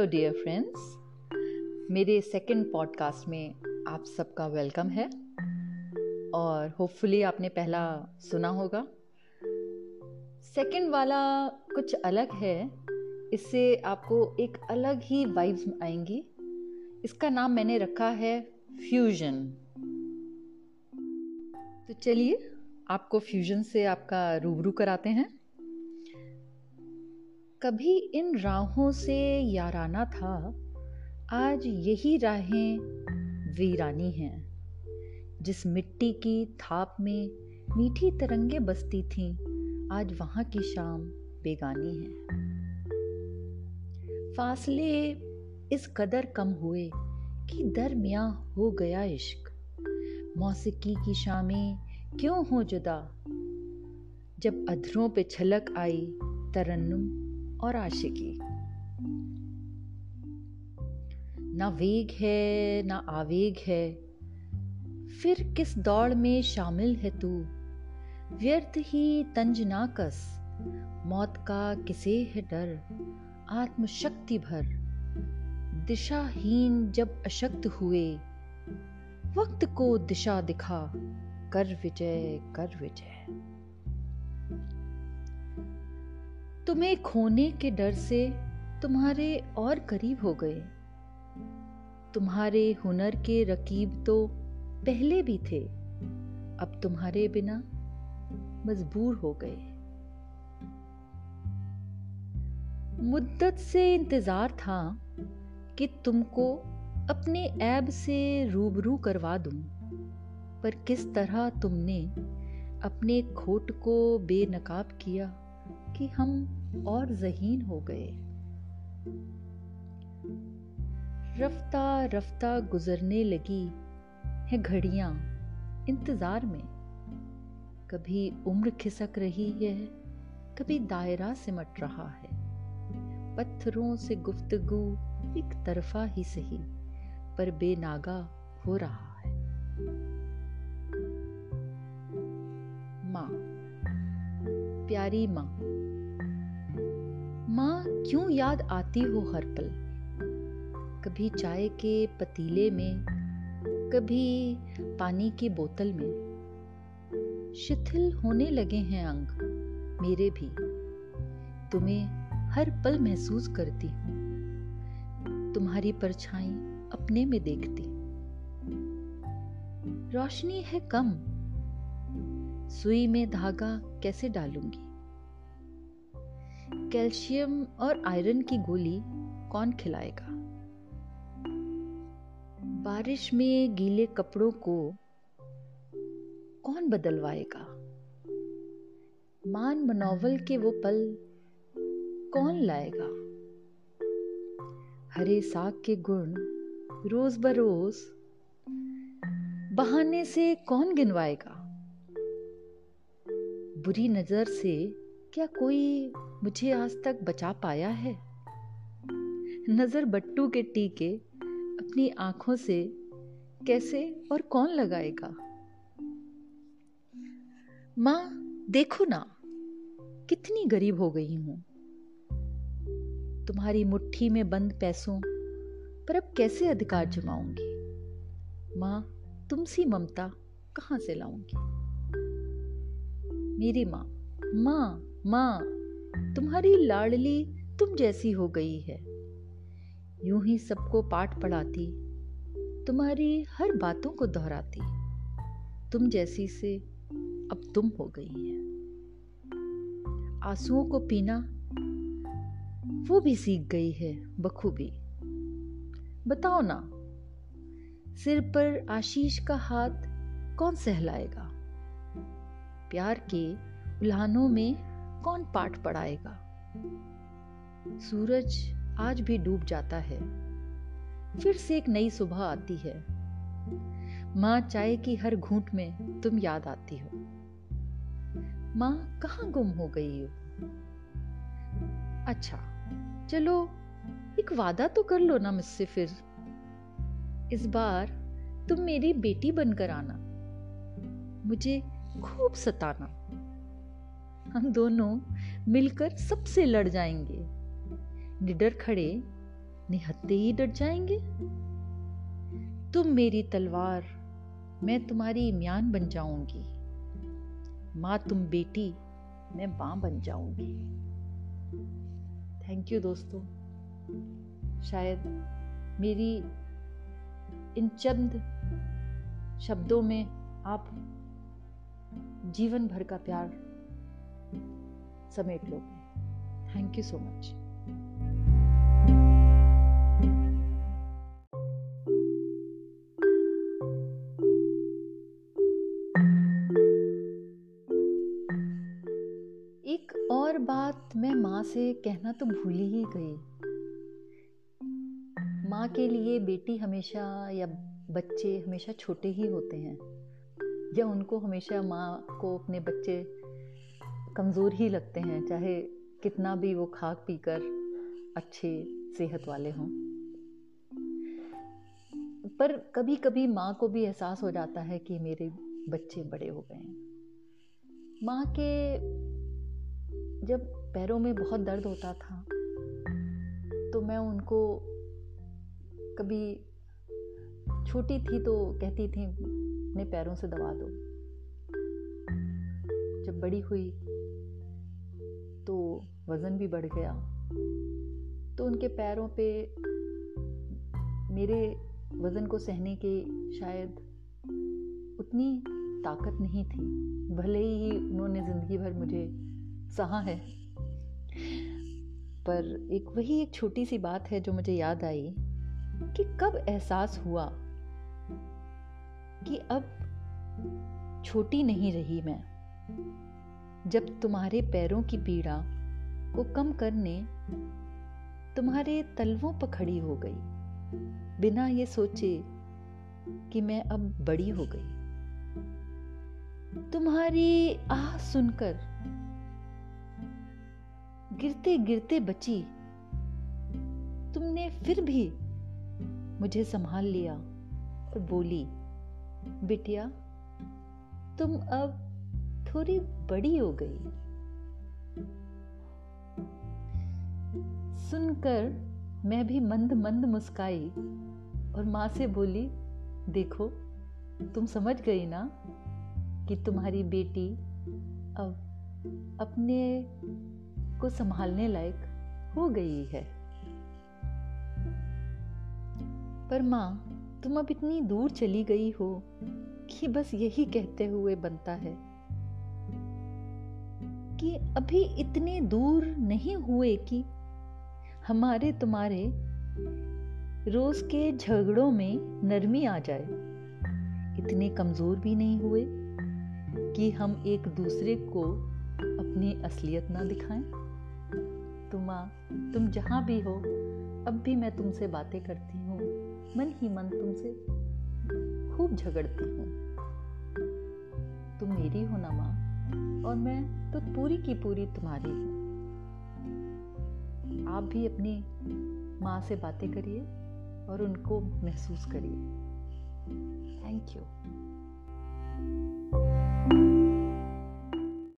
Hello dear friends मेरे second podcast में आप सबका वेलकम है। और होपफुली आपने पहला सुना होगा। सेकंड वाला कुछ अलग है। इससे आपको एक अलग ही वाइब्स आएँगी। इसका नाम मैंने रखा है फ्यूजन तो चलिए, आपको फ्यूजन से आपका रूबरू कराते हैं। कभी इन राहों से याराना था, आज यही राहें वीरानी हैं। जिस मिट्टी की थाप में मीठी तरंगे बसती थीं, आज वहाँ की शाम बेगानी है। फासले इस कदर कम हुए कि दरमिया हो गया इश्क। मौसीकी की शामें क्यों हो जुदा? जब अधरों पे छलक आई तरन्नुम और आशिकी। ना वेग है, ना आवेग है। फिर किस दौड़ में शामिल है तू? व्यर्थ ही तंज ना कस। मौत का किसे है डर? आत्मशक्ति भर। दिशाहीन जब अशक्त हुए। वक्त को दिशा दिखा। कर विजय कर विजय। तुम्हें खोने के डर से तुम्हारे और करीब हो गए। तुम्हारे हुनर के रकीब तो पहले भी थे, अब तुम्हारे बिना मजबूर हो गए। मुद्दत से इंतज़ार था कि तुमको अपने ऐब से रूबरू करवा दूँ, पर किस तरह तुमने अपने खोट को बेनकाब किया कि हम और जहीन हो गए। रफ्ता रफ्ता गुजरने लगी है घड़ियाँ इंतज़ार में। कभी उम्र खिसक रही है, कभी दायरा सिमट रहा है। पत्थरों से गुफ्तगु एक तरफा ही सही, पर बेनागा हो रहा है। माँ, प्यारी माँ माँ क्यों याद आती हो हर पल? कभी चाय के पतीले में, कभी पानी की बोतल में। शिथिल होने लगे हैं अंग, मेरे भी। तुम्हें हर पल महसूस करती हूँ। तुम्हारी परछाई अपने में देखती। रोशनी है कम। सुई में धागा कैसे डालूँगी? कैल्शियम और आयरन की गोली कौन खिलाएगा? बारिश में गीले कपड़ों को कौन बदलवाएगा? मान मनोवल के वो पल कौन लाएगा? हरे साग के गुण रोज बरोज बहाने से कौन गिनवाएगा? बुरी नज़र से क्या कोई मुझे आज तक बचा पाया है? नज़र बट्टू के टीके अपनी आँखों से कैसे और कौन लगाएगा? माँ, देखो ना, कितनी गरीब हो गई हूँ। तुम्हारी मुट्ठी में बंद पैसों पर अब कैसे अधिकार जमाऊँगी? माँ, तुमसी ममता कहाँ से लाऊँगी? मेरी माँ माँ माँ, तुम्हारी लाडली तुम जैसी हो गई है। यूँ ही सबको पाठ पढ़ाती, तुम्हारी हर बातों को दोहराती, तुम जैसी से अब तुम हो गई है। आंसुओं को पीना, वो भी सीख गई है बखूबी। बताओ ना, सिर पर आशीष का हाथ कौन सहलाएगा? प्यार के उल्हानों में कौन पाठ पढ़ाएगा? सूरज आज भी डूब जाता है। फिर से एक नई सुबह आती है। माँ चाय की हर घूंट में तुम याद आती हो। माँ, कहाँ गुम हो गई हो? अच्छा चलो, एक वादा तो कर लो ना मुझसे फिर। इस बार तुम मेरी बेटी बनकर आना। मुझे खूब सताना। हम दोनों मिलकर सबसे लड़ जाएँगे। निडर खड़े, निहत्ते ही डट जाएँगे। तुम मेरी तलवार, मैं तुम्हारी म्यान बन जाऊँगी। माँ तुम बेटी, मैं माँ बन जाऊँगी। थैंक यू दोस्तों। शायद मेरी इन चंद शब्दों में आप जीवन भर का प्यार समेट लोगे थैंक यू सो मच एक और बात मैं माँ से कहना तो भूल ही गई। माँ के लिए बेटी हमेशा या बच्चे हमेशा छोटे ही होते हैं। या उनको हमेशा माँ को अपने बच्चे कमज़ोर ही लगते हैं, चाहे कितना भी वो खाक पीकर अच्छे सेहत वाले हों। पर कभी कभी माँ को भी एहसास हो जाता है कि मेरे बच्चे बड़े हो गए हैं। माँ के जब पैरों में बहुत दर्द होता था तो मैं उनको कभी छोटी थी तो कहती थी, अपने पैरों से दबा दो। जब बड़ी हुई तो वज़न भी बढ़ गया। तो उनके पैरों पे मेरे वज़न को सहने के शायद उतनी ताकत नहीं थी। भले ही उन्होंने ज़िंदगी भर मुझे सहा है। पर एक वही एक छोटी सी बात है जो मुझे याद आई कि कब एहसास हुआ कि अब छोटी नहीं रही मैं। जब तुम्हारे पैरों की पीड़ा को कम करने तुम्हारे तलवों पर खड़ी हो गई। बिना ये सोचे कि मैं अब बड़ी हो गई। तुम्हारी आह सुनकर गिरते गिरते बची। तुमने फिर भी मुझे संभाल लिया और बोली, बिटिया, तुम अब थोड़ी बड़ी हो गई। सुनकर मैं भी मंद मंद मुस्काई और माँ से बोली, देखो, तुम समझ गई ना कि तुम्हारी बेटी अब अपने को संभालने लायक हो गई है। पर माँ, तुम अब इतनी दूर चली गई हो कि बस यही कहते हुए बनता है। कि अभी इतने दूर नहीं हुए कि हमारे तुम्हारे रोज के झगड़ों में नरमी आ जाए। इतने कमज़ोर भी नहीं हुए कि हम एक दूसरे को अपनी असलियत ना दिखाएँ। तुम तुम जहाँ भी हो, अब भी मैं तुमसे बातें करती हूँ। मन ही मन तुमसे खूब झगड़ती हूँ। तुम मेरी हो ना माँ। और मैं तो पूरी की पूरी तुम्हारी हूँ। आप भी अपनी माँ से बातें करिए और उनको महसूस करिए। Thank you